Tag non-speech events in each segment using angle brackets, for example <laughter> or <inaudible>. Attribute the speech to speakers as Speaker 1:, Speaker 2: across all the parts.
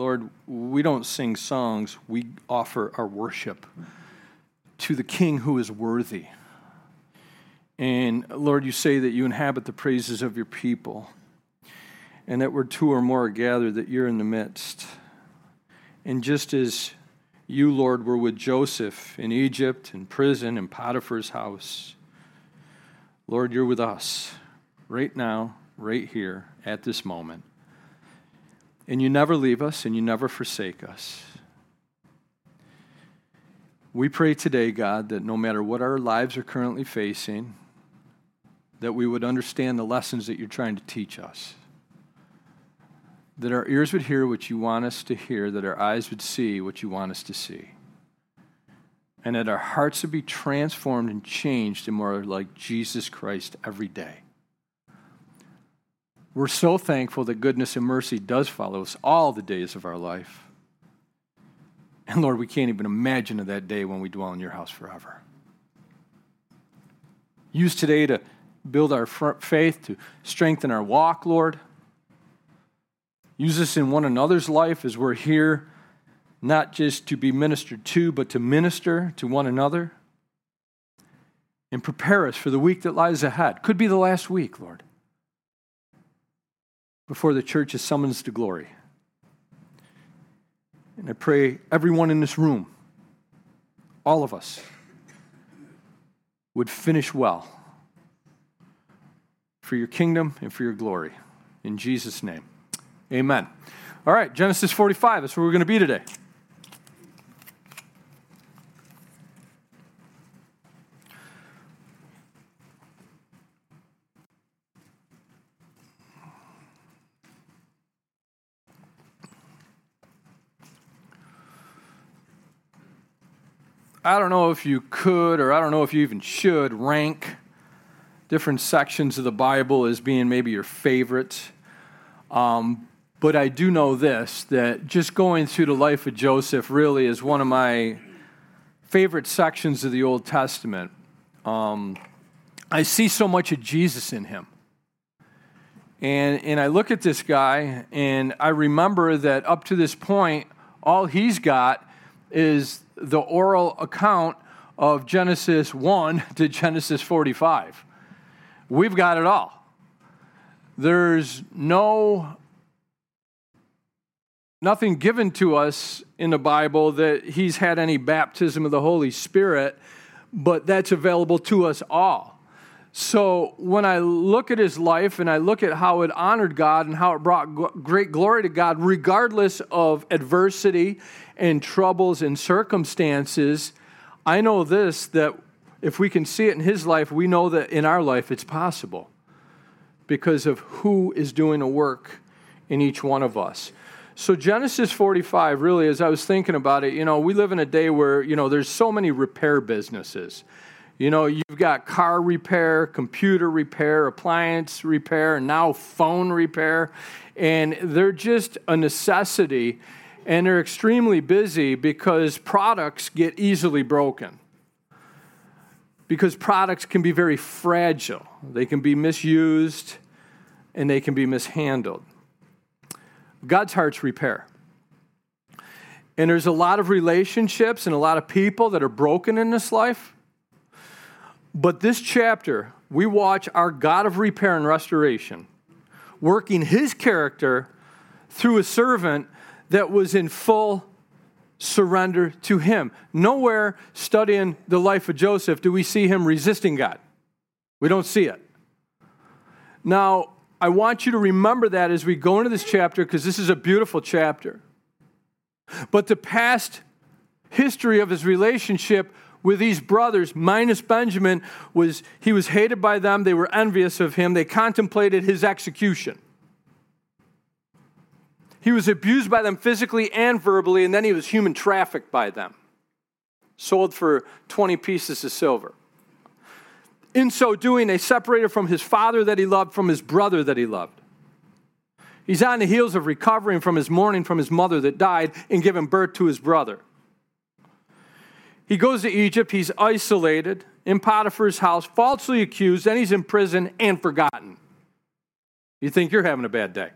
Speaker 1: Lord, we don't sing songs, we offer our worship to the King who is worthy. And Lord, you say that you inhabit the praises of your people, and that where two or more are gathered, that you're in the midst. And just as you, Lord, were with Joseph in Egypt, in prison, in Potiphar's house, Lord, you're with us right now, right here, at this moment. And you never leave us and you never forsake us. We pray today, God, that no matter what our lives are currently facing, that we would understand the lessons that you're trying to teach us. That our ears would hear what you want us to hear, that our eyes would see what you want us to see. And that our hearts would be transformed and changed and more like Jesus Christ every day. We're so thankful that goodness and mercy does follow us all the days of our life. And Lord, we can't even imagine that day when we dwell in your house forever. Use today to build our faith, to strengthen our walk, Lord. Use us in one another's life as we're here, not just to be ministered to, but to minister to one another. And prepare us for the week that lies ahead. Could be the last week, Lord, before the church is summoned to glory. And I pray everyone in this room, all of us, would finish well for your kingdom and for your glory. In Jesus' name, amen. All right, Genesis 45, that's where we're going to be today. I don't know if you could, or I don't know if you even should, rank different sections of the Bible as being maybe your favorite. Um, but I do know this that just going through the life of Joseph really is one of my favorite sections of the Old Testament. Um, I see so much of Jesus in him. And, and I look at this guy, and I remember that up to this point, all he's got is the oral account of Genesis 1 <laughs> to Genesis 45. We've got it all. There's no nothing given to us in the Bible that he's had any baptism of the Holy Spirit, but that's available to us all. So when I look at his life and I look at how it honored God and how it brought great glory to God, regardless of adversity and troubles and circumstances, I know this that if we can see it in his life, we know that in our life it's possible because of who is doing a work in each one of us. So Genesis 45 really as I was thinking about it, you know, we live in a day where, you know, there's so many repair businesses. You know, you've got car repair, computer repair, appliance repair, and now phone repair, and they're just a necessity and they're extremely busy because products get easily broken because products can be very fragile, they can be misused, and they can be mishandled. God's heart's repair. And there's a lot of relationships and a lot of people that are broken in this life. But this chapter, we watch our God of repair and restoration working his character through a servant that was in full surrender to Him. Nowhere studying the life of Joseph do we see him resisting God. We don't see it. Now, I want you to remember that as we go into this chapter because this is a beautiful chapter. But the past history of his relationship with these brothers minus benjamin was he was hated by them they were envious of him they contemplated his execution he was abused by them physically and verbally, and then he was human trafficked by them, sold for 20 pieces of silver. In so doing, they separated from his father that he loved, from his brother that he loved. He's on the heels of recovering from his mourning from his mother that died and giving birth to his brother. He goes to Egypt, he's isolated in Potiphar's house, falsely accused, then he's in prison and forgotten. You think you're having a bad day.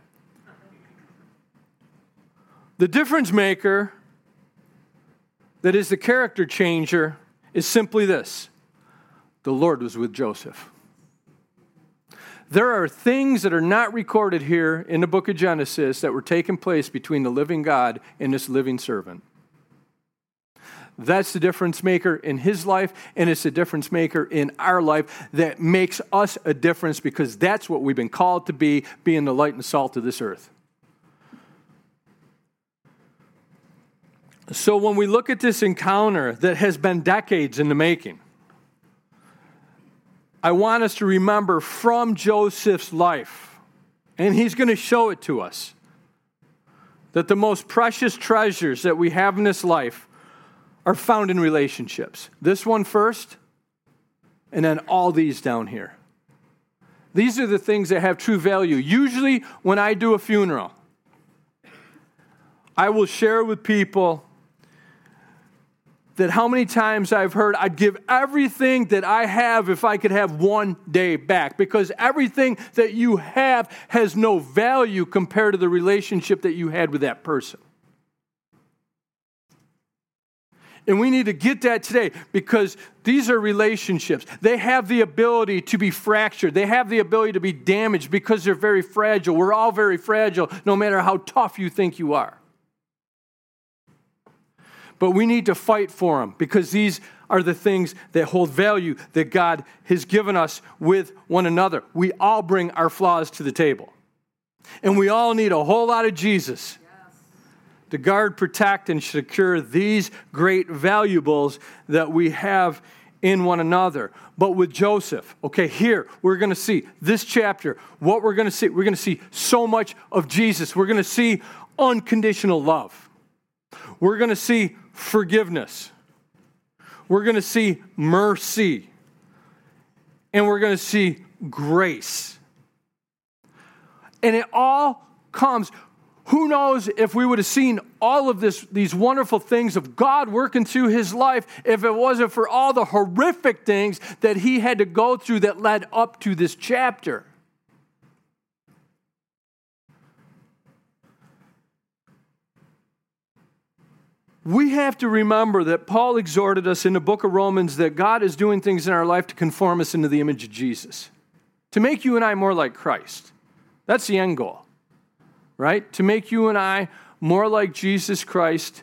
Speaker 1: The difference maker, that is the character changer, is simply this the Lord was with Joseph. There are things that are not recorded here in the book of Genesis that were taking place between the living God and this living servant. That's the difference maker in his life, and it's the difference maker in our life that makes us a difference because that's what we've been called to be, being the light and salt of this earth. So when we look at this encounter that has been decades in the making, I want us to remember from Joseph's life, and he's going to show it to us, that the most precious treasures that we have in this life are found in relationships. This one first, and then all these down here. These are the things that have true value. Usually, when I do a funeral, I will share with people that how many times I've heard I'd give everything that I have if I could have one day back because everything that you have has no value compared to the relationship that you had with that person. And we need to get that today because these are relationships. They have the ability to be fractured, they have the ability to be damaged because they're very fragile. We're all very fragile, no matter how tough you think you are but we need to fight for them because these are the things that hold value that God has given us with one another. We all bring our flaws to the table, and we all need a whole lot of Jesus to guard, protect, and secure these great valuables that we have in one another. But with Joseph, okay, here we're going to see this chapter, what we're going to see, we're going to see so much of Jesus. We're going to see unconditional love. We're going to see forgiveness. We're going to see mercy. And we're going to see grace. And it all comes. Who knows if we would have seen all of this, these wonderful things of God working through his life if it wasn't for all the horrific things that he had to go through that led up to this chapter. we have to remember that Paul exhorted us in the book of Romans that God is doing things in our life to conform us into the image of Jesus, to make you and I more like Christ. That's the end goal, right? To make you and I more like Jesus Christ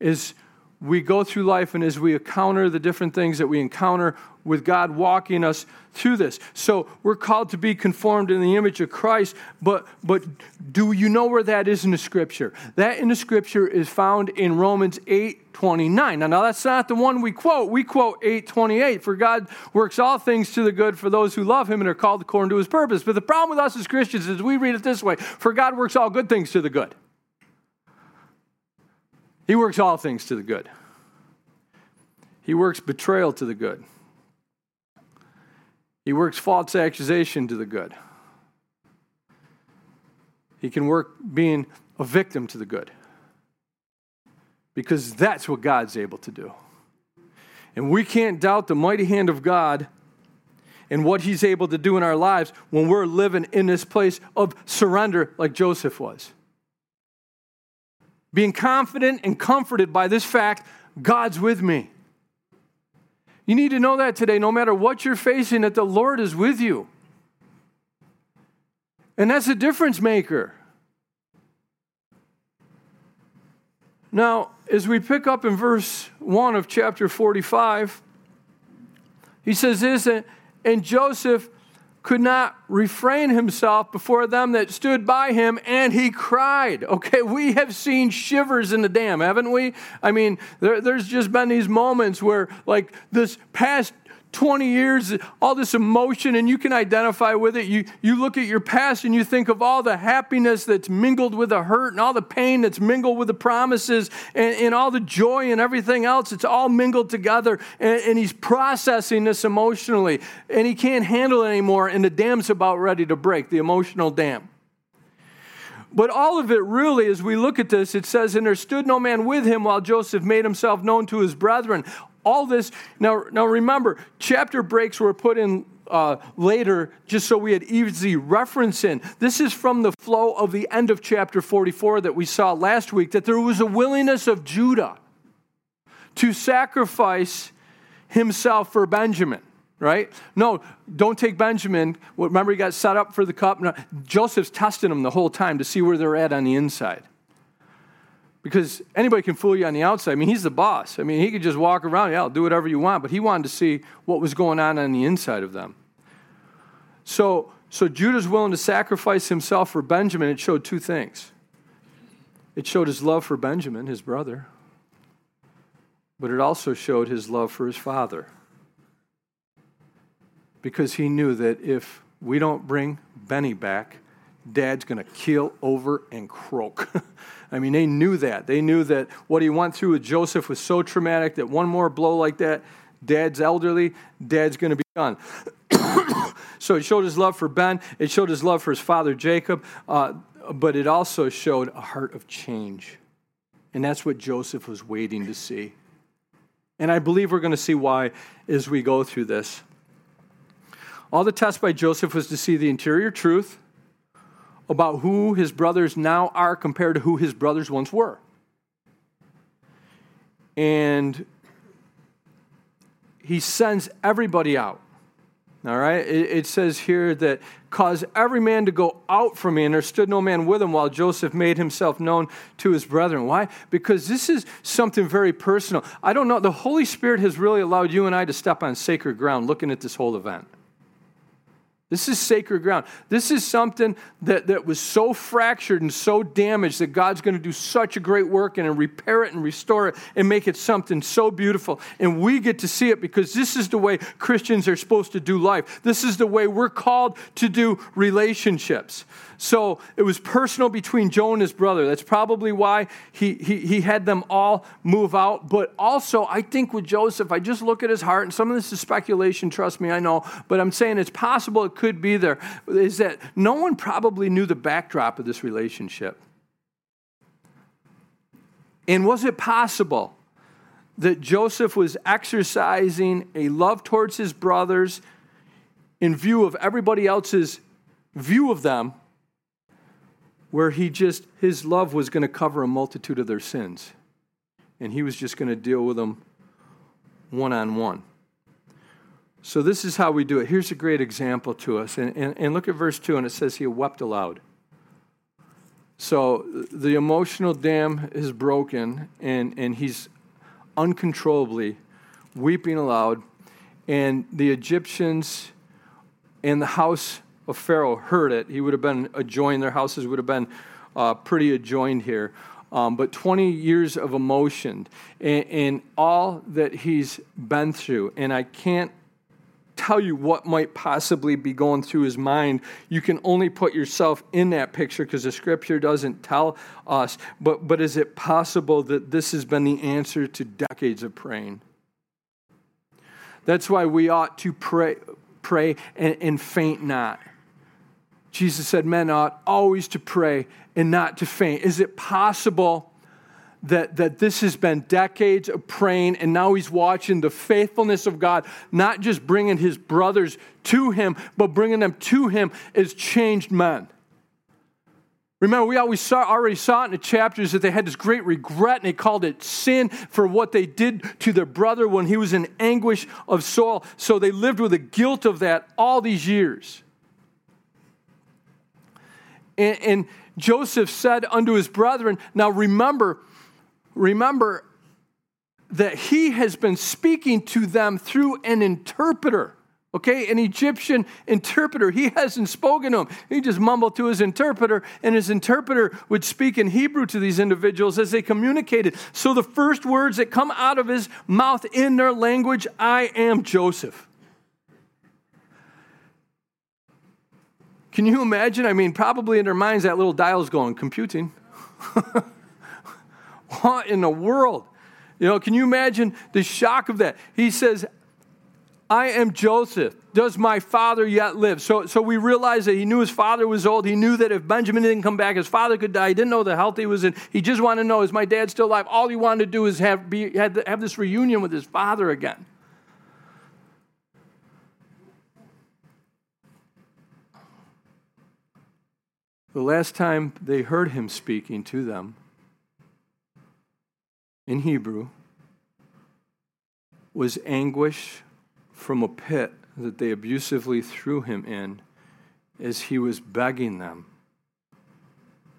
Speaker 1: is we go through life and as we encounter the different things that we encounter with God walking us through this. So we're called to be conformed in the image of Christ, but but do you know where that is in the scripture? That in the scripture is found in Romans 8 29. Now, now that's not the one we quote. We quote 8 28. For God works all things to the good for those who love him and are called according to his purpose. But the problem with us as Christians is we read it this way for God works all good things to the good. He works all things to the good. He works betrayal to the good. He works false accusation to the good. He can work being a victim to the good. Because that's what God's able to do. And we can't doubt the mighty hand of God and what He's able to do in our lives when we're living in this place of surrender like Joseph was being confident and comforted by this fact God's with me. You need to know that today, no matter what you're facing, that the Lord is with you. And that's a difference maker. Now, as we pick up in verse 1 of chapter 45, he says this, and Joseph could not refrain himself before them that stood by him, and he cried. Okay, we have seen shivers in the dam, haven't we? I mean, there, there's just been these moments where, like, this past 20 years, all this emotion, and you can identify with it. You, you look at your past and you think of all the happiness that's mingled with the hurt and all the pain that's mingled with the promises and, and all the joy and everything else. It's all mingled together, and, and he's processing this emotionally, and he can't handle it anymore, and the dam's about ready to break the emotional dam. But all of it really, as we look at this, it says, And there stood no man with him while Joseph made himself known to his brethren all this now now remember chapter breaks were put in uh, later just so we had easy reference in. This is from the flow of the end of chapter 44 that we saw last week that there was a willingness of Judah to sacrifice himself for Benjamin right? No, don't take Benjamin. Remember, he got set up for the cup. No, Joseph's testing him the whole time to see where they're at on the inside. Because anybody can fool you on the outside. I mean, he's the boss. I mean, he could just walk around, yeah, I'll do whatever you want. But he wanted to see what was going on on the inside of them. So, so Judah's willing to sacrifice himself for Benjamin. It showed two things. It showed his love for Benjamin, his brother, but it also showed his love for his father. Because he knew that if we don't bring Benny back, dad's going to keel over and croak. <laughs> I mean, they knew that. They knew that what he went through with Joseph was so traumatic that one more blow like that, dad's elderly, dad's going to be gone. <coughs> so it showed his love for Ben, it showed his love for his father Jacob, uh, but it also showed a heart of change. And that's what Joseph was waiting to see. And I believe we're going to see why as we go through this. All the test by Joseph was to see the interior truth about who his brothers now are compared to who his brothers once were. And he sends everybody out. All right? It, it, says here that cause every man to go out from me, and there stood no man with him while Joseph made himself known to his brethren. Why? Because this is something very personal. I don't know. The Holy Spirit has really allowed you and I to step on sacred ground looking at this whole event. This is sacred ground. This is something that, that was so fractured and so damaged that God's going to do such a great work in and repair it and restore it and make it something so beautiful. And we get to see it because this is the way Christians are supposed to do life. This is the way we're called to do relationships. So it was personal between Joe and his brother. That's probably why he, he, he had them all move out. But also, I think with Joseph, I just look at his heart, and some of this is speculation, trust me, I know, but I'm saying it's possible it could be there, is that no one probably knew the backdrop of this relationship. And was it possible that Joseph was exercising a love towards his brothers in view of everybody else's view of them where he just, his love was going to cover a multitude of their sins. And he was just going to deal with them one on one. So, this is how we do it. Here's a great example to us. And, and, and look at verse 2, and it says he wept aloud. So, the emotional dam is broken, and, and he's uncontrollably weeping aloud. And the Egyptians and the house of Pharaoh heard it, he would have been adjoined, their houses would have been uh, pretty adjoined here. Um, but 20 years of emotion and, and all that he's been through. And I can't tell you what might possibly be going through his mind. You can only put yourself in that picture because the scripture doesn't tell us. But, but is it possible that this has been the answer to decades of praying? That's why we ought to pray, pray and, and faint not. Jesus said, Men ought always to pray and not to faint. Is it possible that, that this has been decades of praying and now he's watching the faithfulness of God, not just bringing his brothers to him, but bringing them to him as changed men? Remember, we always saw, already saw it in the chapters that they had this great regret and they called it sin for what they did to their brother when he was in anguish of soul. So they lived with the guilt of that all these years. And, and Joseph said unto his brethren, Now remember, remember that he has been speaking to them through an interpreter. Okay, an Egyptian interpreter. He hasn't spoken to them. He just mumbled to his interpreter, and his interpreter would speak in Hebrew to these individuals as they communicated. So the first words that come out of his mouth in their language, I am Joseph. Can you imagine? I mean, probably in their minds, that little dial's going, computing. <laughs> what in the world? You know, can you imagine the shock of that? He says, I am Joseph. Does my father yet live? So, so we realize that he knew his father was old. He knew that if Benjamin didn't come back, his father could die. He didn't know the health he was in. He just wanted to know, is my dad still alive? All he wanted to do is have, be, have, have this reunion with his father again. The last time they heard him speaking to them in Hebrew was anguish from a pit that they abusively threw him in as he was begging them.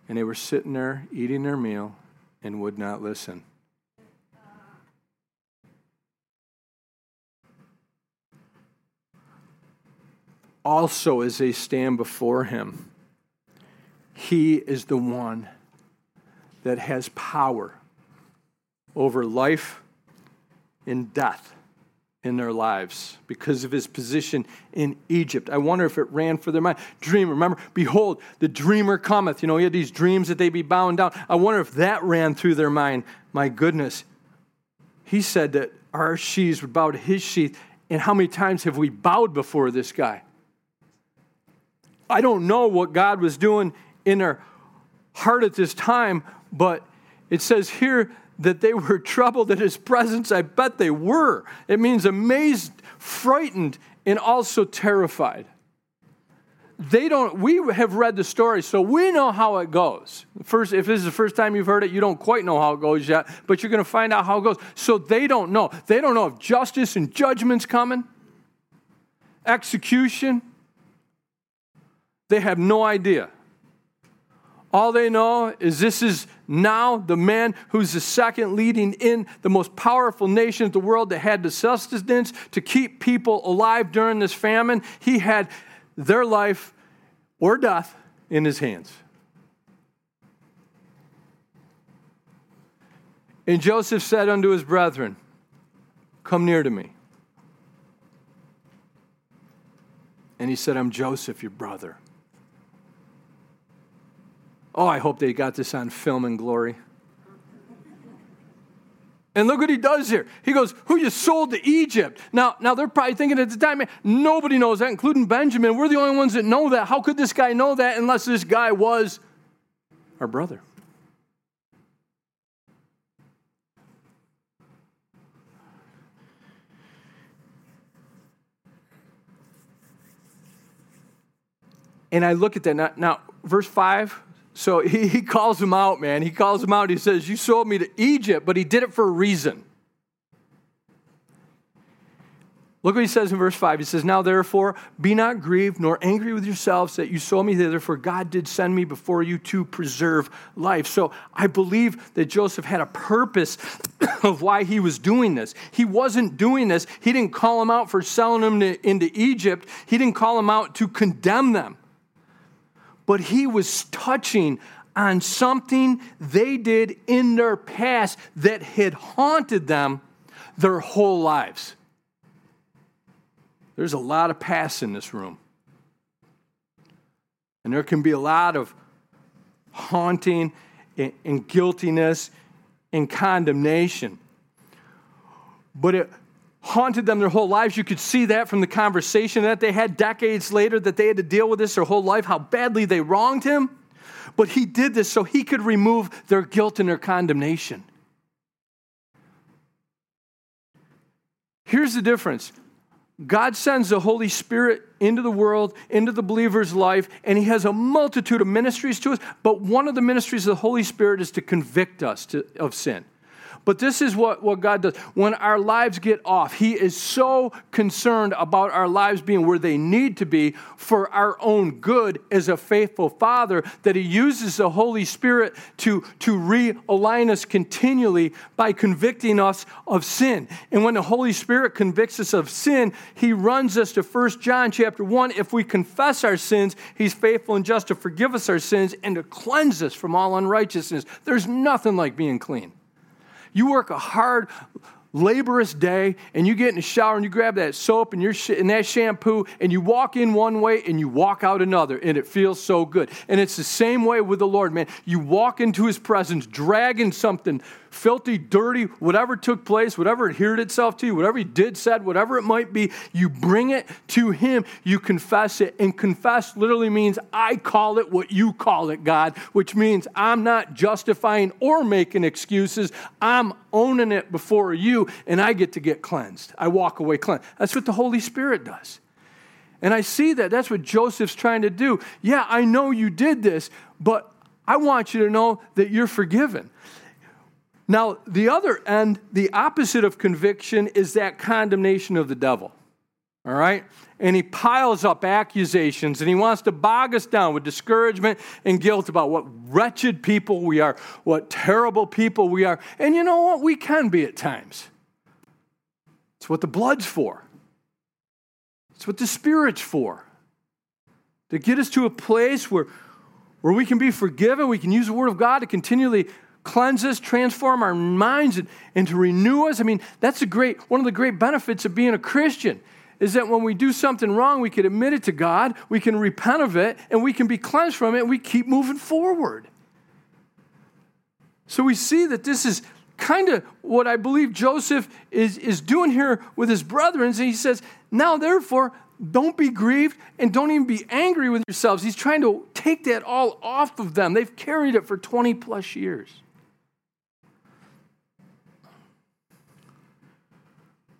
Speaker 1: And they were sitting there eating their meal and would not listen. Also, as they stand before him, he is the one that has power over life and death in their lives because of his position in Egypt. I wonder if it ran for their mind. Dream, remember, behold, the dreamer cometh. You know, he had these dreams that they be bound down. I wonder if that ran through their mind. My goodness. He said that our sheaves would bow to his sheath. And how many times have we bowed before this guy? I don't know what God was doing in their heart at this time, but it says here that they were <laughs> troubled at his presence. I bet they were. It means amazed, frightened, and also terrified. They don't, we have read the story, so we know how it goes. First, if this is the first time you've heard it, you don't quite know how it goes yet, but you're going to find out how it goes. So they don't know. They don't know if justice and judgment's coming, execution. They have no idea. All they know is this is now the man who's the second leading in the most powerful nation of the world that had the sustenance to keep people alive during this famine. He had their life or death in his hands. And Joseph said unto his brethren, Come near to me. And he said, I'm Joseph, your brother. Oh, I hope they got this on film and glory. And look what he does here. He goes, Who you sold to Egypt. Now, now they're probably thinking at the time, nobody knows that, including Benjamin. We're the only ones that know that. How could this guy know that unless this guy was our brother? And I look at that. Now, now verse 5 so he, <laughs> he calls him out, man. He calls him out. He says, You sold me to Egypt, but he did it for a reason. Look what he says in verse 5. He says, Now therefore, be not grieved nor angry with yourselves that you sold me thither, for God did send me before you to preserve life. So I believe that Joseph had a purpose <coughs> of why he was doing this. He wasn't doing this, he didn't call him out for selling him to, into Egypt, he didn't call him out to condemn them but he was touching on something they did in their past that had haunted them their whole lives. There's a lot of past in this room. And there can be a lot of haunting and, and guiltiness and condemnation. But it, haunted them their whole lives. You could see that from the conversation that they had decades later that they had to deal with this their whole life, how badly they wronged him. But he did this so he could remove their guilt and their condemnation. Here's the difference God sends the Holy Spirit into the world, into the believer's life, and He has a multitude of ministries to us. But one of the ministries of the Holy Spirit is to convict us to, of sin. But this is what, what God does. When our lives get off, He is so concerned about our lives being where they need to be for our own good as a faithful Father that He uses the Holy Spirit to, to realign us continually by convicting us of sin. And when the Holy Spirit convicts us of sin, He runs us to 1 John chapter 1. If we confess our sins, He's faithful and just to forgive us our sins and to cleanse us from all unrighteousness. There's nothing like being clean. You work a hard, laborious day and you get in the shower and you grab that soap and, your sh- and that shampoo and you walk in one way and you walk out another and it feels so good. And it's the same way with the Lord, man. You walk into his presence dragging something filthy, dirty, whatever took place, whatever adhered itself to you, whatever he did, said, whatever it might be, you bring it to him, you confess it. And confess literally means I call it what you call it, God, which means I'm not justifying or making excuses. I'm owning it before you, and I get to get cleansed. I walk away cleansed. That's what the Holy Spirit does. And I see that. That's what Joseph's trying to do. Yeah, I know you did this, but I want you to know that you're forgiven. Now, the other end, the opposite of conviction, is that condemnation of the devil. All right? And he piles up accusations and he wants to bog us down with discouragement and guilt about what wretched people we are, what terrible people we are. And you know what? We can be at times. It's what the blood's for, it's what the Spirit's for. To get us to a place where, where we can be forgiven, we can use the Word of God to continually cleanse us, transform our minds, and, and to renew us. I mean, that's a great, one of the great benefits of being a Christian is that when we do something wrong, we can admit it to God, we can repent of it, and we can be cleansed from it, and we keep moving forward. So we see that this is kind of what I believe Joseph is, is doing here with his brethren. And he says, Now therefore, don't be grieved and don't even be angry with yourselves. He's trying to take that all off of them. They've carried it for 20 plus years.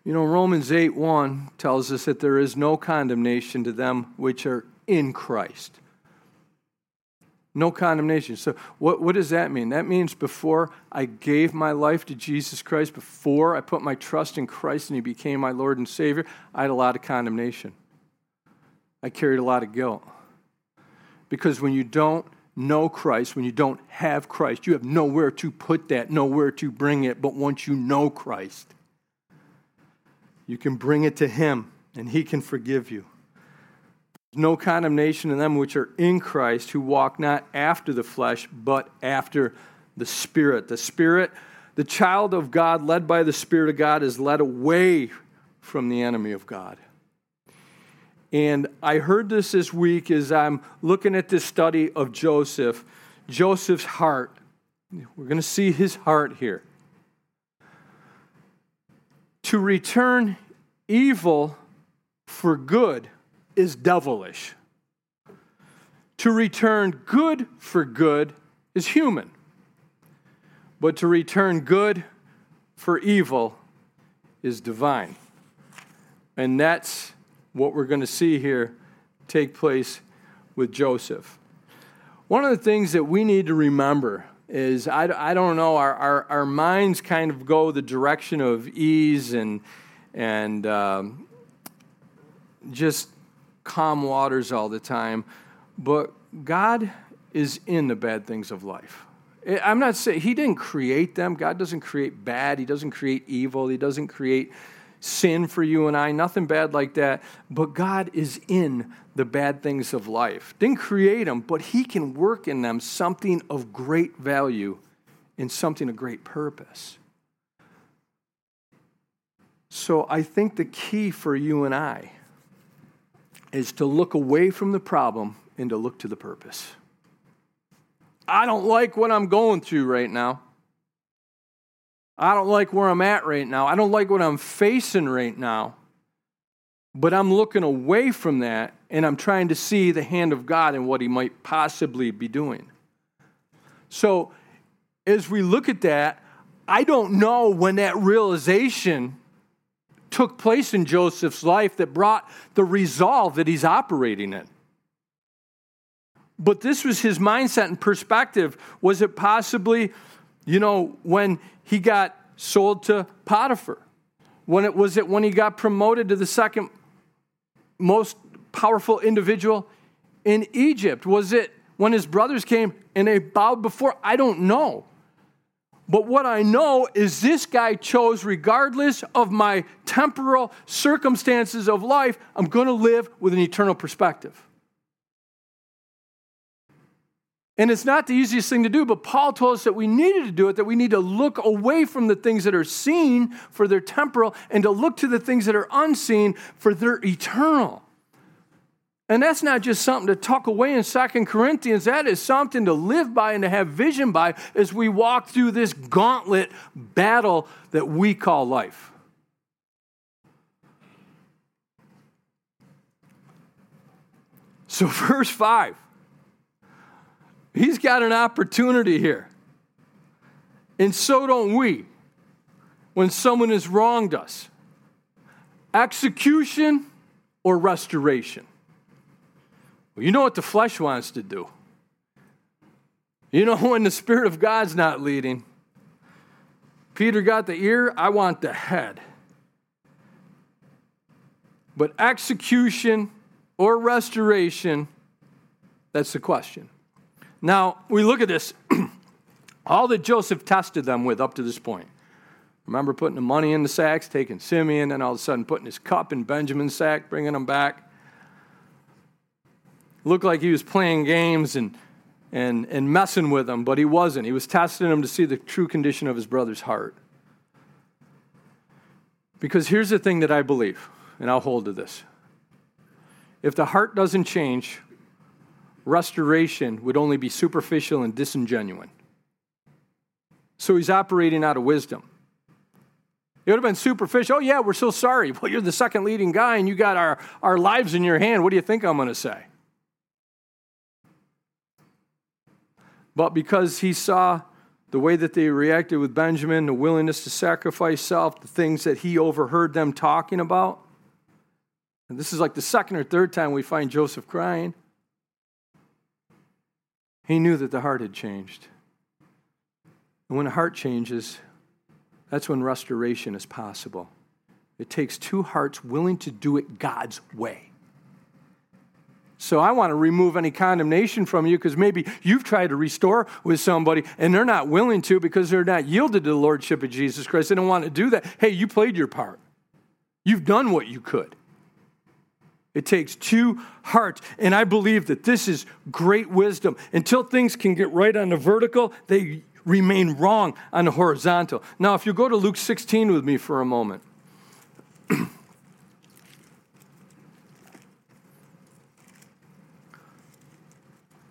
Speaker 1: You know, Romans 8 1 tells us that there is no condemnation to them which are in Christ. No condemnation. So, what, what does that mean? That means before I gave my life to Jesus Christ, before I put my trust in Christ and He became my Lord and Savior, I had a lot of condemnation. I carried a lot of guilt. Because when you don't know Christ, when you don't have Christ, you have nowhere to put that, nowhere to bring it. But once you know Christ, you can bring it to Him, and He can forgive you. No condemnation in them which are in Christ, who walk not after the flesh, but after the Spirit. The Spirit, the child of God, led by the Spirit of God, is led away from the enemy of God. And I heard this this week as I'm looking at this study of Joseph, Joseph's heart. We're going to see his heart here to return evil for good is devilish. To return good for good is human. But to return good for evil is divine. And that's what we're going to see here take place with Joseph. One of the things that we need to remember is I, I don't know, our, our, our minds kind of go the direction of ease and, and um, just calm waters all the time. But God is in the bad things of life. I'm not saying He didn't create them. God doesn't create bad, He doesn't create evil, He doesn't create sin for you and I, nothing bad like that. But God is in the bad things of life. Didn't create them, but He can work in them something of great value and something of great purpose. So I think the key for you and I is to look away from the problem and to look to the purpose. I don't like what I'm going through right now. I don't like where I'm at right now. I don't like what I'm facing right now. But I'm looking away from that and I'm trying to see the hand of God and what He might possibly be doing. So, as we look at that, I don't know when that realization took place in Joseph's life that brought the resolve that he's operating in. But this was his mindset and perspective. Was it possibly, you know, when he got sold to Potiphar? When it was it when he got promoted to the second most powerful individual in Egypt? Was it when his brothers came and they bowed before? I don't know. But what I know is this guy chose, regardless of my temporal circumstances of life, I'm going to live with an eternal perspective. And it's not the easiest thing to do, but Paul told us that we needed to do it, that we need to look away from the things that are seen for their temporal and to look to the things that are unseen for their eternal. And that's not just something to tuck away in Second Corinthians. That is something to live by and to have vision by as we walk through this gauntlet battle that we call life. So, <laughs> verse 5 He's got an opportunity here. And so don't we when someone has wronged us execution or restoration. Well, you know what the flesh wants to do. You know <laughs> when the Spirit of God's not leading. Peter got the ear, I want the head. But execution or restoration, that's the question. Now, we look at this, <clears throat> all that Joseph tested them with up to this point. Remember putting the money in the sacks, taking Simeon, and all of a sudden putting his cup in Benjamin's sack, bringing them back. Looked like he was playing games and, and, and messing with them, but he wasn't. He was testing them to see the true condition of his brother's heart. Because here's the thing that I believe, and I'll hold to this. If the heart doesn't change, restoration would only be superficial and disingenuine. So he's operating out of wisdom. It would have been superficial. Oh, yeah, we're so sorry. <laughs> Well, you're the second leading guy and you got our, our lives in your hand. What do you think I'm going to say? But because he saw the way that they reacted with Benjamin, the willingness to sacrifice self, the things that he overheard them talking about, and this is like the second or third time we find Joseph crying. He knew that the heart had changed. And when a heart changes, that's when restoration is possible. It takes two hearts willing to do it God's way. So I want to remove any condemnation from you because maybe you've tried to restore with somebody and they're not willing to because they're not yielded to the Lordship of Jesus Christ. They don't want to do that. Hey, you played your part, you've done what you could. It takes two hearts. And I believe that this is great wisdom. Until things can get right on the vertical, they remain wrong on the horizontal. Now, if you go to Luke 16 with me for a moment. <clears throat>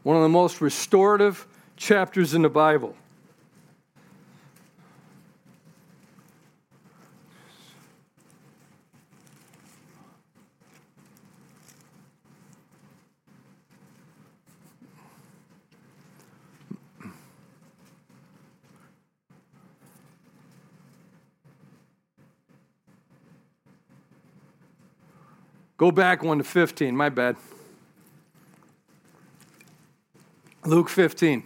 Speaker 1: One of the most restorative chapters in the Bible. Go back one to 15, my bad. Luke 15.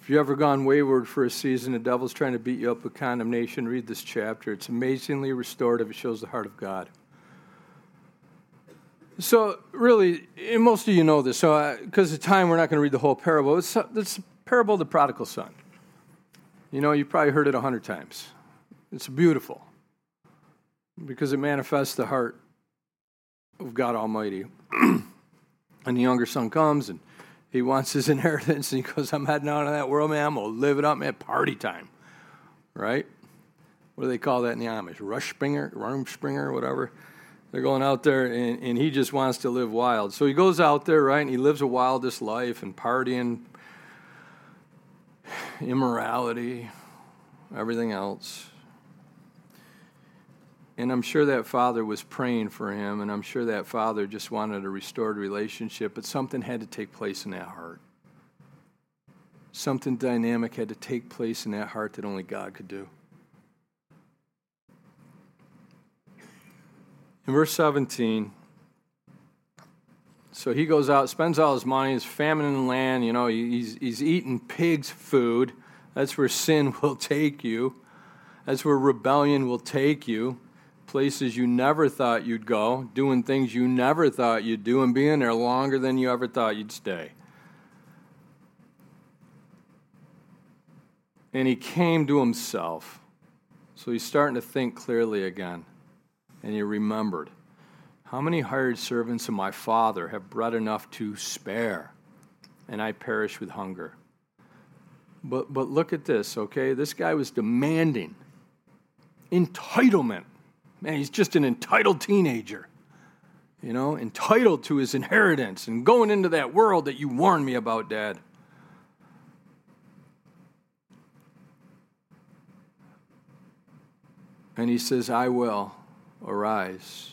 Speaker 1: If you've ever gone wayward for a season, the devil's trying to beat you up with condemnation, read this chapter. It's amazingly restorative. It shows the heart of God. So, really, most of you know this. So, because uh, of time, we're not going to read the whole parable. It's, it's the parable of the prodigal son. You know, you've probably heard it a hundred times. It's beautiful because it manifests the heart of God Almighty. <clears throat> and the younger son comes and he wants his <laughs> inheritance and he goes, I'm heading out in that world, man. I'm going to live it up, man. Party time. Right? What do they call that in the Amish? Rush Springer, Rumspringer, whatever. They're going out there, and, and he just wants to live wild. So he goes out there, right, and he lives a wildest life and partying, immorality, everything else. And I'm sure that father was praying for him, and I'm sure that father just wanted a restored relationship, but something had to take place in that heart. Something dynamic had to take place in that heart that only God could do. In verse 17, so he goes out, spends all his money, he's famine in the land, you know, he's, he's eating pig's food. That's where sin <laughs> will take you. That's where rebellion will take you. Places you never thought you'd go, doing things you never thought you'd do, and being there longer than you ever thought you'd stay. And he came to himself. So he's starting to think clearly again and he remembered, How many hired servants of my father have bread enough to spare, and I perish with hunger? But, but look at this, okay? This guy was demanding entitlement. Man, he's just an entitled teenager, you know, entitled to his inheritance and going into that world that you warned me about, Dad. And he says, I will. Arise,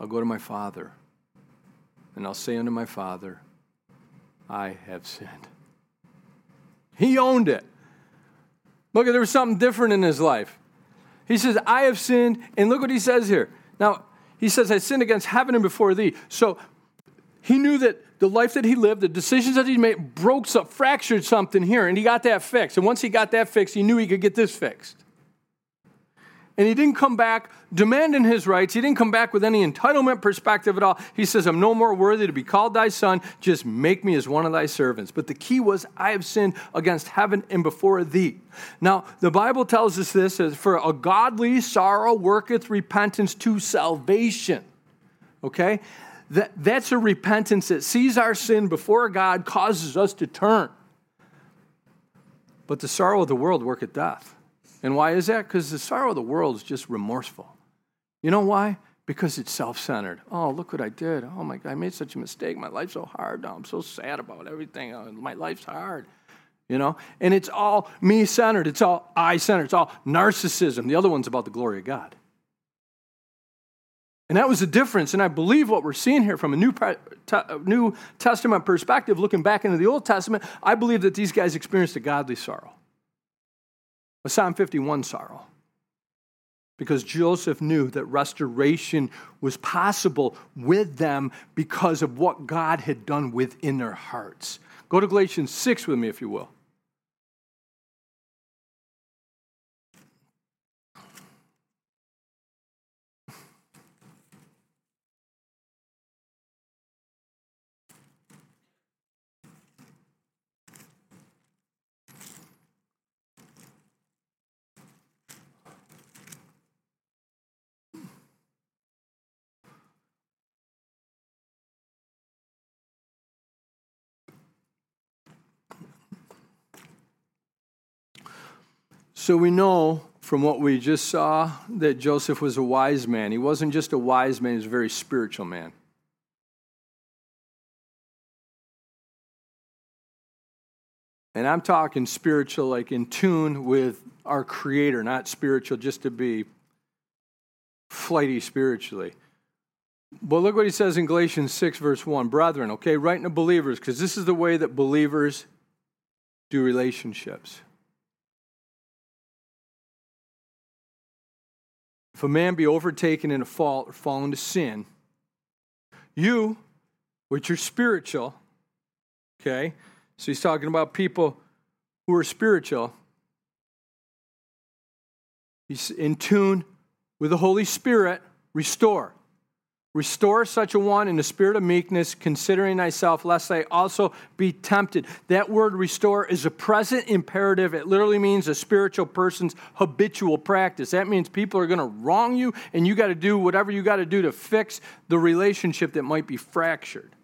Speaker 1: I'll go to my father, and I'll say unto my father, I have sinned. He owned it. Look, there was something different in his life. He says, I have sinned. And look what he says here. Now, he says, I sinned against heaven and before thee. So he knew that the life that he lived, the decisions that he made, broke some, fractured something here, and he got that fixed. And once he got that fixed, he knew he could get this fixed. And he didn't come back demanding his rights. He didn't come back with any entitlement perspective at all. He says, I'm no more worthy to be called thy son. Just make me as one of thy servants. But the key was, I have sinned against heaven and before thee. Now, the Bible tells us this for a godly sorrow worketh repentance to salvation. Okay? That, that's a repentance that sees our sin before God, causes us to turn. But the sorrow of the world worketh death. And why is that? Because the sorrow of the world is just remorseful. You know why? Because it's self centered. Oh, look what I did. Oh my God, I made such a mistake. My life's so hard now. I'm so sad about everything. Oh, my life's hard. You know? And it's all me centered. It's all I centered. It's all narcissism. The other one's about the glory of God. And that was the difference. And I believe what we're seeing here from a New, New Testament perspective, looking back into the Old Testament, I believe that these guys experienced a godly sorrow a Psalm 51 sorrow. Because Joseph knew that restoration was possible with them because of what God had done within their hearts. Go to Galatians 6 with me, if you will. So we know from what we just saw that Joseph was a wise man. He wasn't just a wise man, he was a very spiritual man. And I'm talking spiritual, like in tune with our Creator, not spiritual just to be flighty spiritually. But look what he says in Galatians 6, verse 1. Brethren, okay, writing to believers, because this is the way that believers do relationships. If a man be overtaken in a fault or fall into sin, you, which are spiritual, okay, so he's talking about people who are spiritual, he's in tune with the Holy Spirit, restore. Restore such a one in the spirit of meekness, considering thyself, lest I also be tempted. That word restore is a present imperative. It literally means a spiritual person's habitual practice. That means people are going to wrong you, and you got to do whatever you got to do to fix the relationship that might be fractured.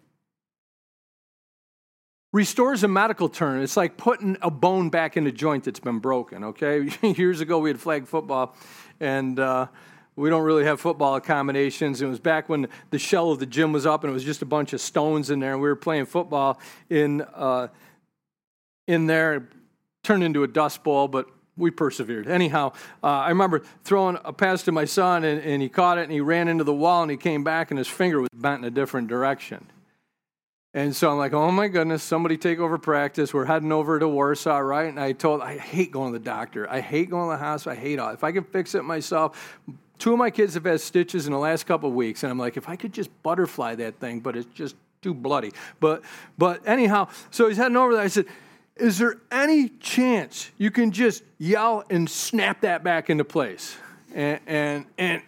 Speaker 1: Restore is a medical term. It's like putting a bone back in a joint that's been broken, okay? <laughs> Years ago, we had flag football, and. Uh, we don't really have football accommodations. It was back when the shell of the gym was up and it was just a bunch of stones in there, and we were playing football in uh, in there. Turned into a dust bowl, but we persevered. Anyhow, uh, I remember throwing a pass to my son, and, and he caught it, and he ran into the wall, and he came back, and his finger was bent in a different direction. And so I'm like, oh my goodness, somebody take over practice. We're heading over to Warsaw, right? And I told, I hate going to the doctor. I hate going to the hospital. I hate all. If I can fix it myself, Two of my kids have had stitches in the last couple of weeks, and I'm like, if I could just butterfly that thing, but it's just too bloody. But but anyhow, so he's heading over there. I said, Is there any chance you can just yell and snap that back into place? And and, and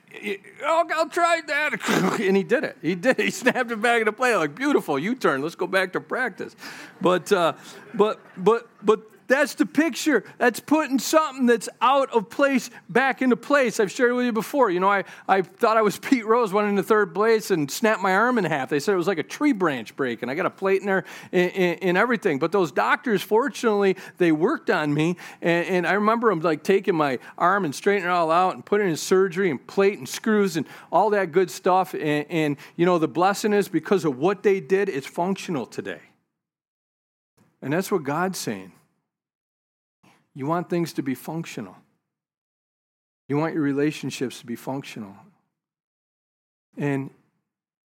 Speaker 1: oh, I'll try that. <laughs> And he did it. He did. He snapped it back into place. Like beautiful U-turn. Let's go back to practice. But uh, but but but that's the picture. That's putting something that's out of place back into place. I've shared with you before. You know, I, I thought I was <laughs> Pete Rose, went into third place and snapped my arm in half. They said it was like a tree branch break, and I got a plate in there and, everything. But those doctors, fortunately, they worked on me. And, and I remember them like taking my arm and straightening it all out and putting in surgery and plate and screws and all that good stuff. And, and you know, the blessing is because of what they did, it's functional today. And that's what God's saying. You want things to be functional. You want your relationships to be functional. And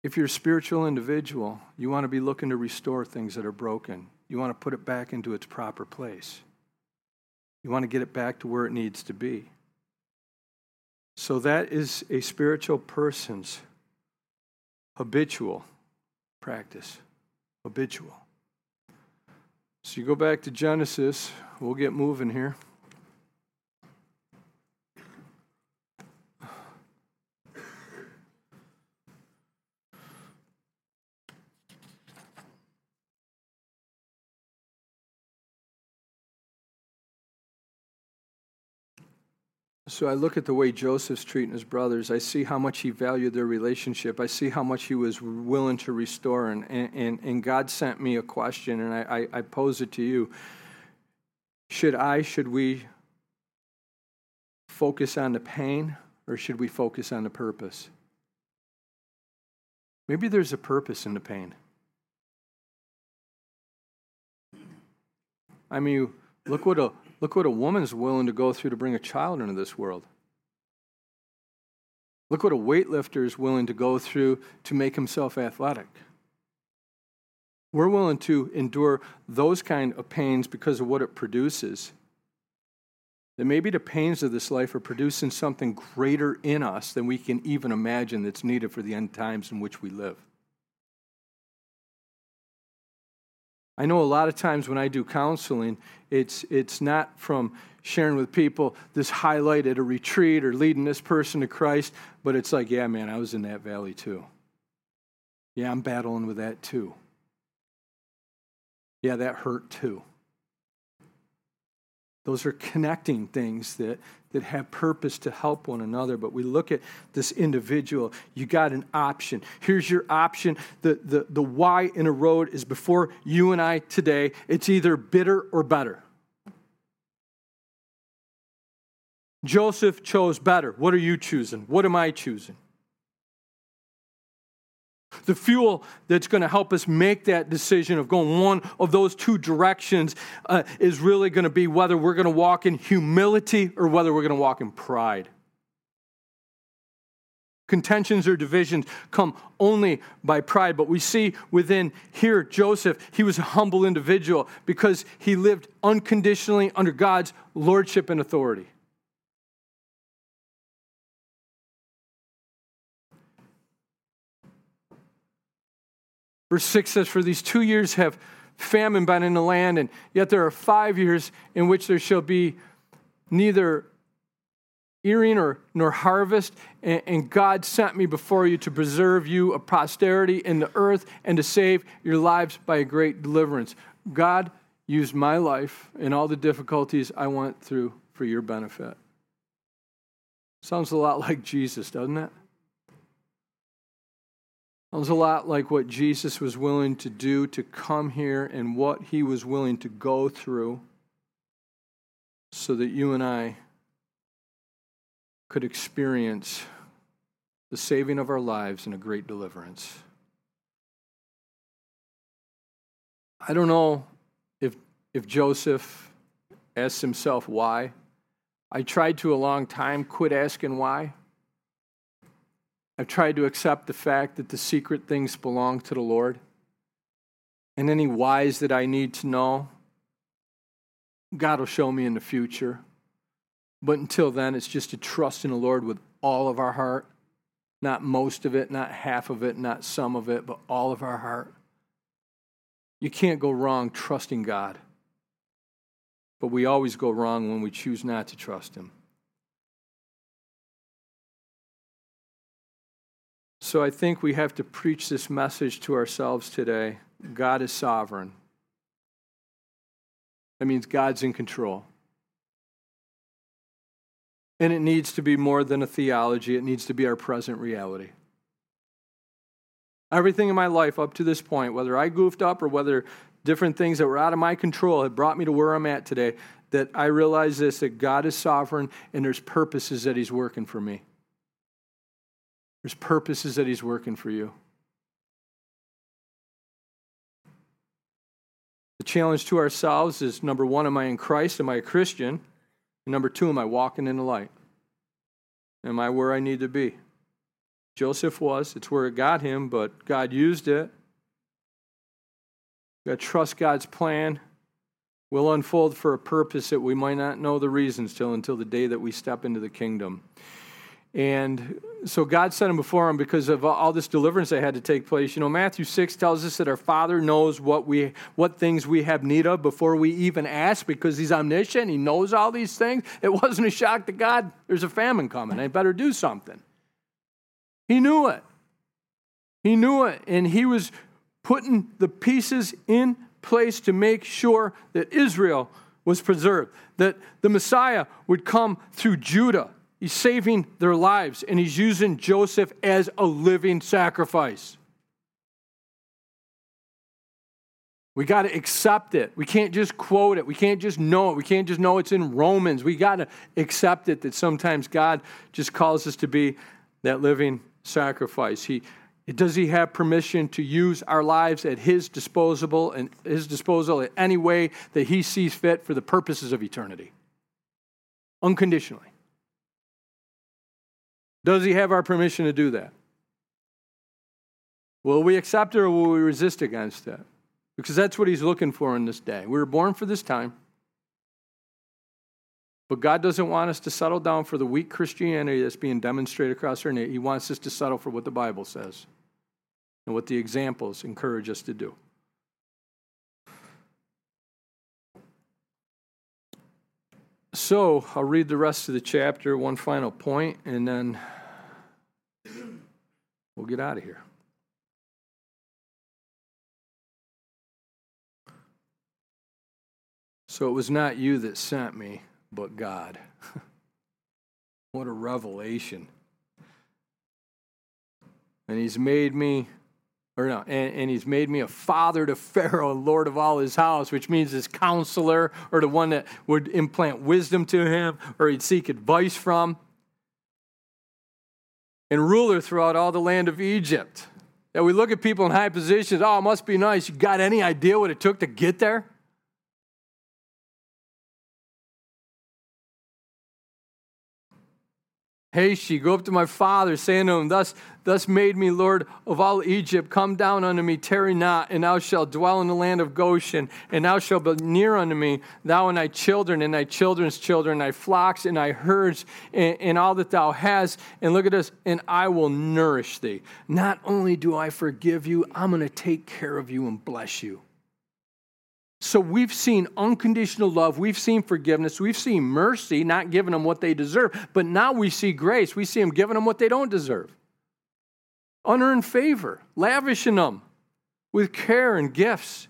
Speaker 1: if you're a spiritual individual, you want to be looking to restore things that are broken. You want to put it back into its proper place. You want to get it back to where it needs to be. So that is a spiritual person's habitual practice. Habitual. So you go back to Genesis, we'll get moving here. So I look at the way Joseph's treating his brothers. I see how much he valued their relationship. I see how much he was willing to restore. And, and, and God sent me a question, and I, I, I pose it to you. Should I, should we focus on the pain, or should we focus on the purpose? Maybe there's a purpose in the pain. I mean, look what a Look what a woman's willing to go through to bring a child into this world. Look what a weightlifter is willing to go through to make himself athletic. We're willing to endure those kind of pains because of what it produces. That maybe the pains of this life are producing something greater in us than we can even imagine that's needed for the end times in which we live. I know a lot of times when I do counseling, it's, it's not from sharing with people this highlight at a retreat or leading this person to Christ, but it's like, yeah, man, I was in that valley too. Yeah, I'm battling with that too. Yeah, that hurt too. Those are connecting things that, that have purpose to help one another. But we look at this individual. You got an option. Here's your option. The, the, the why in a road is before you and I today. It's either bitter or better. Joseph chose better. What are you choosing? What am I choosing? The fuel that's going to help us make that decision of going one of those two directions uh, is really going to be whether we're going to walk in humility or whether we're going to walk in pride. Contentions or divisions come only by pride, but we see within here Joseph, he was a humble individual because he lived unconditionally under God's lordship and authority. Verse 6 says, For these two years have famine been in the land, and yet there are five years in which there shall be neither earing or nor harvest, and, and God sent me before you to preserve you a posterity in the earth and to save your lives by a great deliverance. God used my life and all the difficulties I went through for your benefit. Sounds a lot like Jesus, doesn't it? Sounds a lot like what Jesus was willing to do to come here and what he was willing to go through so that you and I could experience the saving of our lives and a great deliverance. I don't know if, if Joseph asked himself why. I tried to a long time quit asking why. I've tried to accept the fact that the secret things belong to the Lord. And any whys that I need to know, God will show me in the future. But until then, it's just to trust in the Lord with all of our heart. Not most of it, not half of it, not some of it, but all of our heart. You can't go wrong trusting God. But we always go wrong when we choose not to trust Him. So I think we have to preach this message to ourselves today God is sovereign. That means God's in control. And it needs to be more than a theology, it needs to be our present reality. Everything in my life up to this point, whether I goofed up or whether different things that were out of my control have brought me to where I'm at today, that I realize this that God is sovereign and there's purposes that He's working for me. There's purposes that He's working for you. The challenge to ourselves is number one, am I in Christ? Am I a Christian? And number two, am I walking in the light? Am I where I need to be? Joseph was. It's where it got him, but God used it. You got to trust God's plan. will unfold for a purpose that we might not know the reasons till until the day that we step into the kingdom. And so God sent him before him because of all this deliverance that had to take place. You know, Matthew 6 tells us that our Father knows what, we, what things we have need of before we even ask because He's omniscient. He knows all these things. It wasn't a shock to God, there's a famine coming. I better do something. He knew it. He knew it. And He was putting the pieces in place to make sure that Israel was preserved, that the Messiah would come through Judah He's saving their lives, and he's using Joseph as a living sacrifice. We got to accept it. We can't just quote it. We can't just know it. We can't just know it's in Romans. We got to accept it that sometimes God just calls us to be that living sacrifice. He does he have permission to use our lives at his disposal and his disposal in any way that he sees fit for the purposes of eternity? Unconditionally. Does he have our permission to do that? Will we accept it or will we resist against it? Because that's what he's looking for in this day. We were born for this time. But God doesn't want us to settle down for the weak Christianity that's being demonstrated across our nation. He wants us to settle for what the Bible says and what the examples encourage us to do. So I'll read the rest of the chapter, one final point, and then we'll get out of here. So it was not you that sent me, but God. <laughs> what a revelation. And He's made me or no, and, and, he's made me a father to <laughs> Pharaoh and Lord of all his house, which means his counselor or the one that would implant wisdom to him or he'd seek advice from, and ruler throughout all the land of Egypt. That we look at people in high positions, oh, it must be nice. You got any idea what it took to get there? Ye, go up to my father, saying to him, Thus, thus made me Lord of all Egypt. Come down unto me, tarry not, and thou shalt dwell in the land of Goshen, and thou shalt be near unto me, thou and thy children, and thy children's children, thy flocks, and thy herds, and, and all that thou hast. And look at this, and I will nourish thee. Not only do I forgive you, I'm going to take care of you and bless you. So we've seen unconditional love, we've seen forgiveness, we've seen mercy, not giving them what they deserve, but now we see grace. We see them giving them what they don't deserve. Unearned favor, lavishing them with care and gifts.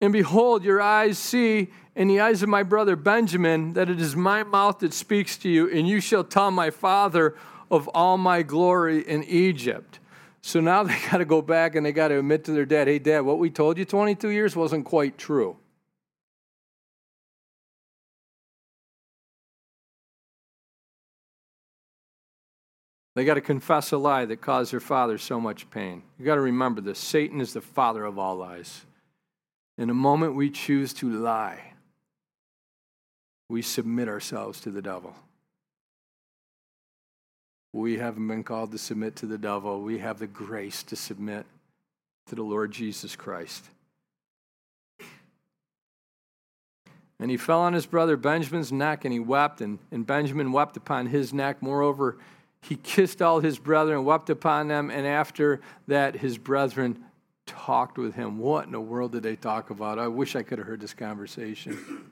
Speaker 1: And behold, your eyes see, in the eyes of my brother Benjamin, that it is my mouth that speaks to you, and you shall tell my father of all my glory in Egypt. So now they <laughs> got to go back and they got to admit to their dad, hey, dad, what we told you 22 years wasn't quite true. They got to confess a lie that caused their father so much pain. You got to remember this Satan is the father of all lies. In the moment we choose to lie, we submit ourselves to the devil. We haven't been called to submit to the devil. We have the grace to submit to the Lord Jesus Christ. And he fell on his brother Benjamin's neck and he wept, and, and Benjamin wept upon his neck. Moreover, he kissed all his brethren and wept upon them, and after that, his brethren talked with him. What in the world did they talk about? I wish I could have heard this conversation.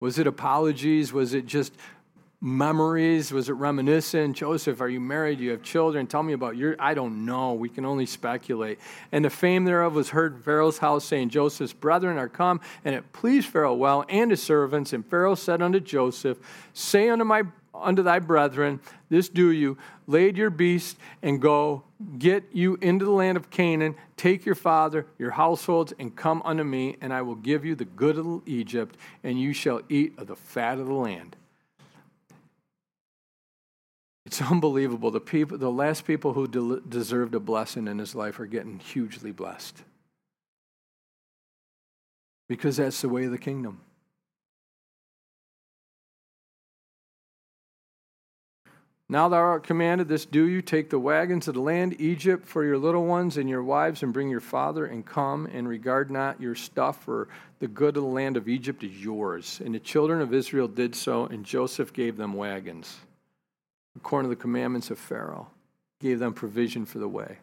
Speaker 1: Was it apologies? Was it just memories? Was it reminiscent? Joseph, are you married? You have children? Tell me about your. I don't know. We can only speculate. And the fame thereof was heard in Pharaoh's house, saying, Joseph's brethren are come, and it pleased Pharaoh well and his servants. And Pharaoh said unto Joseph, Say unto my unto thy brethren, this do you, lade your beast and go, get you into the land of Canaan, take your father, your households, and come unto me, and I will give you the good of Egypt, and you shall eat of the fat of the land. It's <laughs> unbelievable. The, people, the last people who de- deserved a blessing in his life are getting hugely blessed. Because that's the way of the kingdom. Now thou art commanded this do you take the wagons of the land Egypt for your little ones and your wives, and bring your father, and come, and regard not your stuff, for the good of the land of Egypt is yours. And the children of Israel did so, and Joseph gave them wagons, according to the commandments of Pharaoh, gave them provision for the way.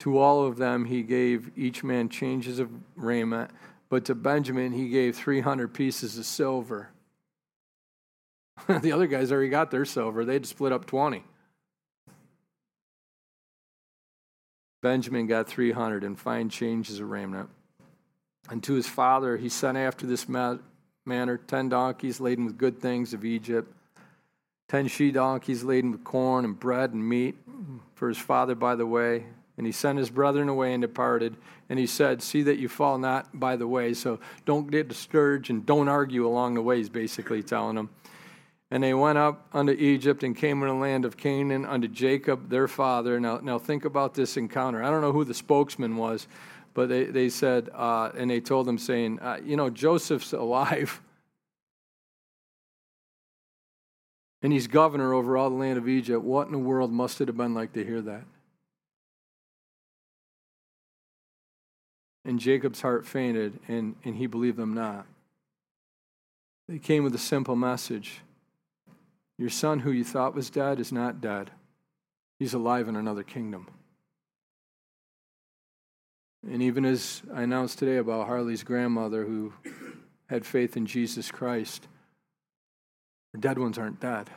Speaker 1: To all of them he gave each man changes of raiment, but to Benjamin he gave 300 pieces of silver <laughs> the other guys already got their silver. They'd split up 20. Benjamin got 300 and fine changes of raiment. And to his father he sent after this manner ten donkeys laden with good things of Egypt, ten she donkeys laden with corn and bread and meat for his father by the way. And he sent his brethren away and departed. And he said, See that you fall not by the way. So don't get discouraged and don't argue along the way, he's basically telling them. And they went up unto Egypt and came in the land of Canaan unto Jacob their father. Now, now think about this encounter. I don't know who the spokesman was, but they, they said, uh, and they told him, saying, uh, You know, Joseph's alive. And he's governor over all the land of Egypt. What in the world must it have been like to hear that? And Jacob's heart fainted, and, and he believed them not. They came with a simple message your son, who you thought was dead, is not dead. He's alive in another kingdom. And even as I announced today about Harley's grandmother who had faith in Jesus Christ, dead ones aren't dead,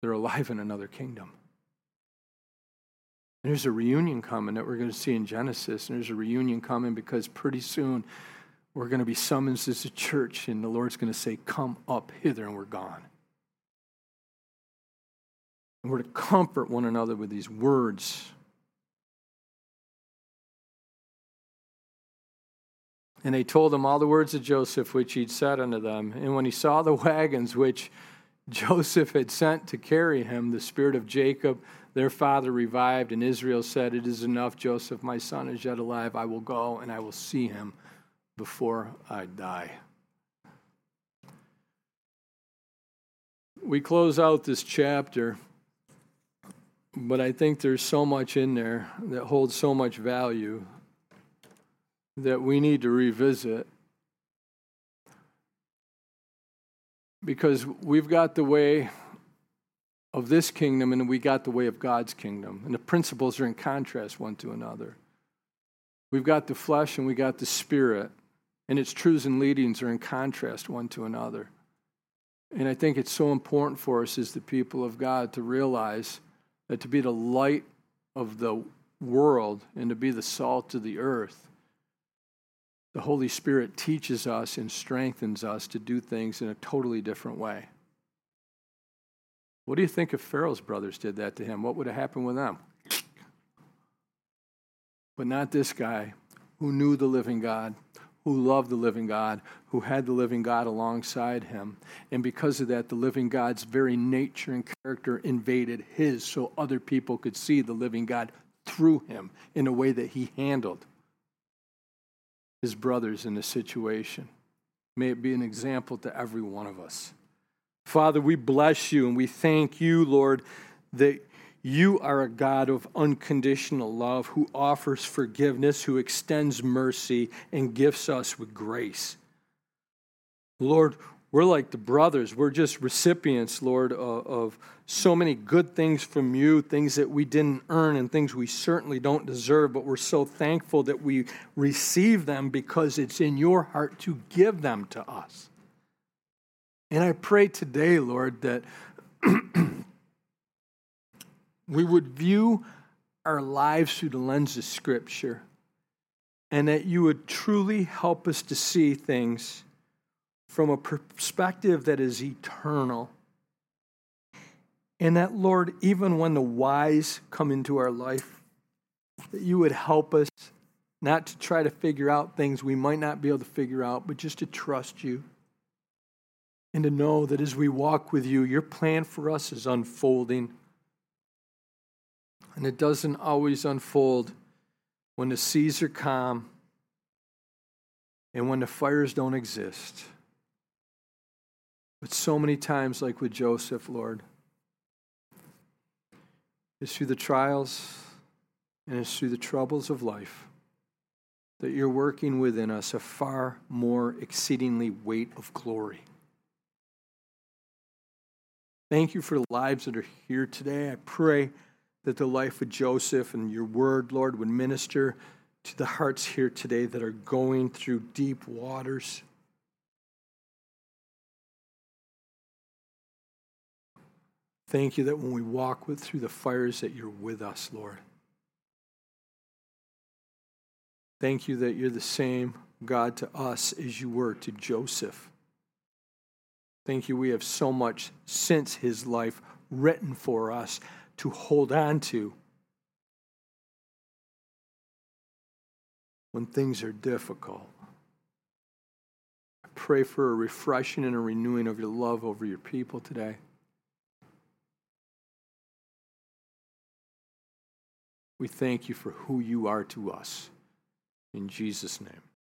Speaker 1: they're alive in another kingdom. And there's a reunion coming that we're going to see in Genesis. And there's a reunion coming because pretty soon we're going to be summoned as a church, and the Lord's going to say, Come up hither, and we're gone. And we're to comfort one another with these words. And they told him all the words of Joseph which he'd said unto them. And when he saw the wagons which Joseph had sent to carry him, the spirit of Jacob, their father, revived, and Israel said, It is enough, Joseph, my son is yet alive. I will go and I will see him before I die. We close out this chapter but I think there's so much in there that holds so much value that we need to revisit. Because we've got the way of this kingdom and we got the way of God's kingdom. And the principles are in contrast one to another. We've got the flesh and we got the spirit, and its truths and leadings are in contrast one to another. And I think it's so important for us as the people of God to realize that to be the light of the world and to be the salt of the earth, the Holy Spirit teaches us and strengthens us to do things in a totally different way. What do you think if Pharaoh's brothers did that to him? What would have happened with them? But not this guy who knew the living God, who loved the living God, who had the living God alongside him. And because of that, the living God's very nature and character invaded his so other people could see the living God through him in a way that he handled his brothers in the situation. May it be an example to every one of us. Father, we bless you and we thank you, Lord, that you are a God of unconditional love who offers forgiveness, who extends mercy, and gifts us with grace. Lord, we're like the brothers. We're just recipients, Lord, of, of, so many good things from you, things that we didn't earn and things we certainly don't deserve, but we're so thankful that we receive them because it's in your heart to give them to us. And I pray today, Lord, that <clears throat> we would view our lives through the lens of Scripture, and that you would truly help us to see things from a perspective that is eternal. And that, Lord, even when the whys come into our life, that you would help us not to try to figure out things we might not be able to figure out, but just to trust you and to know that as we walk with you, your plan for us is unfolding and it doesn't always unfold when the seas are calm and when the fires don't exist. But so many times, like with Joseph, Lord, It's through the trials and it's through the troubles of life that you're working within us a far more exceedingly weight of glory. Thank you for the lives that are here today. I pray that the life of Joseph and your word, Lord, would minister to the hearts here today that are going through deep waters. Thank you that when we walk with, through the fires that you're with us, Lord. Thank you that you're the same God to us as you were to Joseph. Thank you, we have so much since his life written for us to hold on to when things are difficult. I pray for a refreshing and a renewing of your love over your people today. We thank you for who you are to us. In Jesus' name.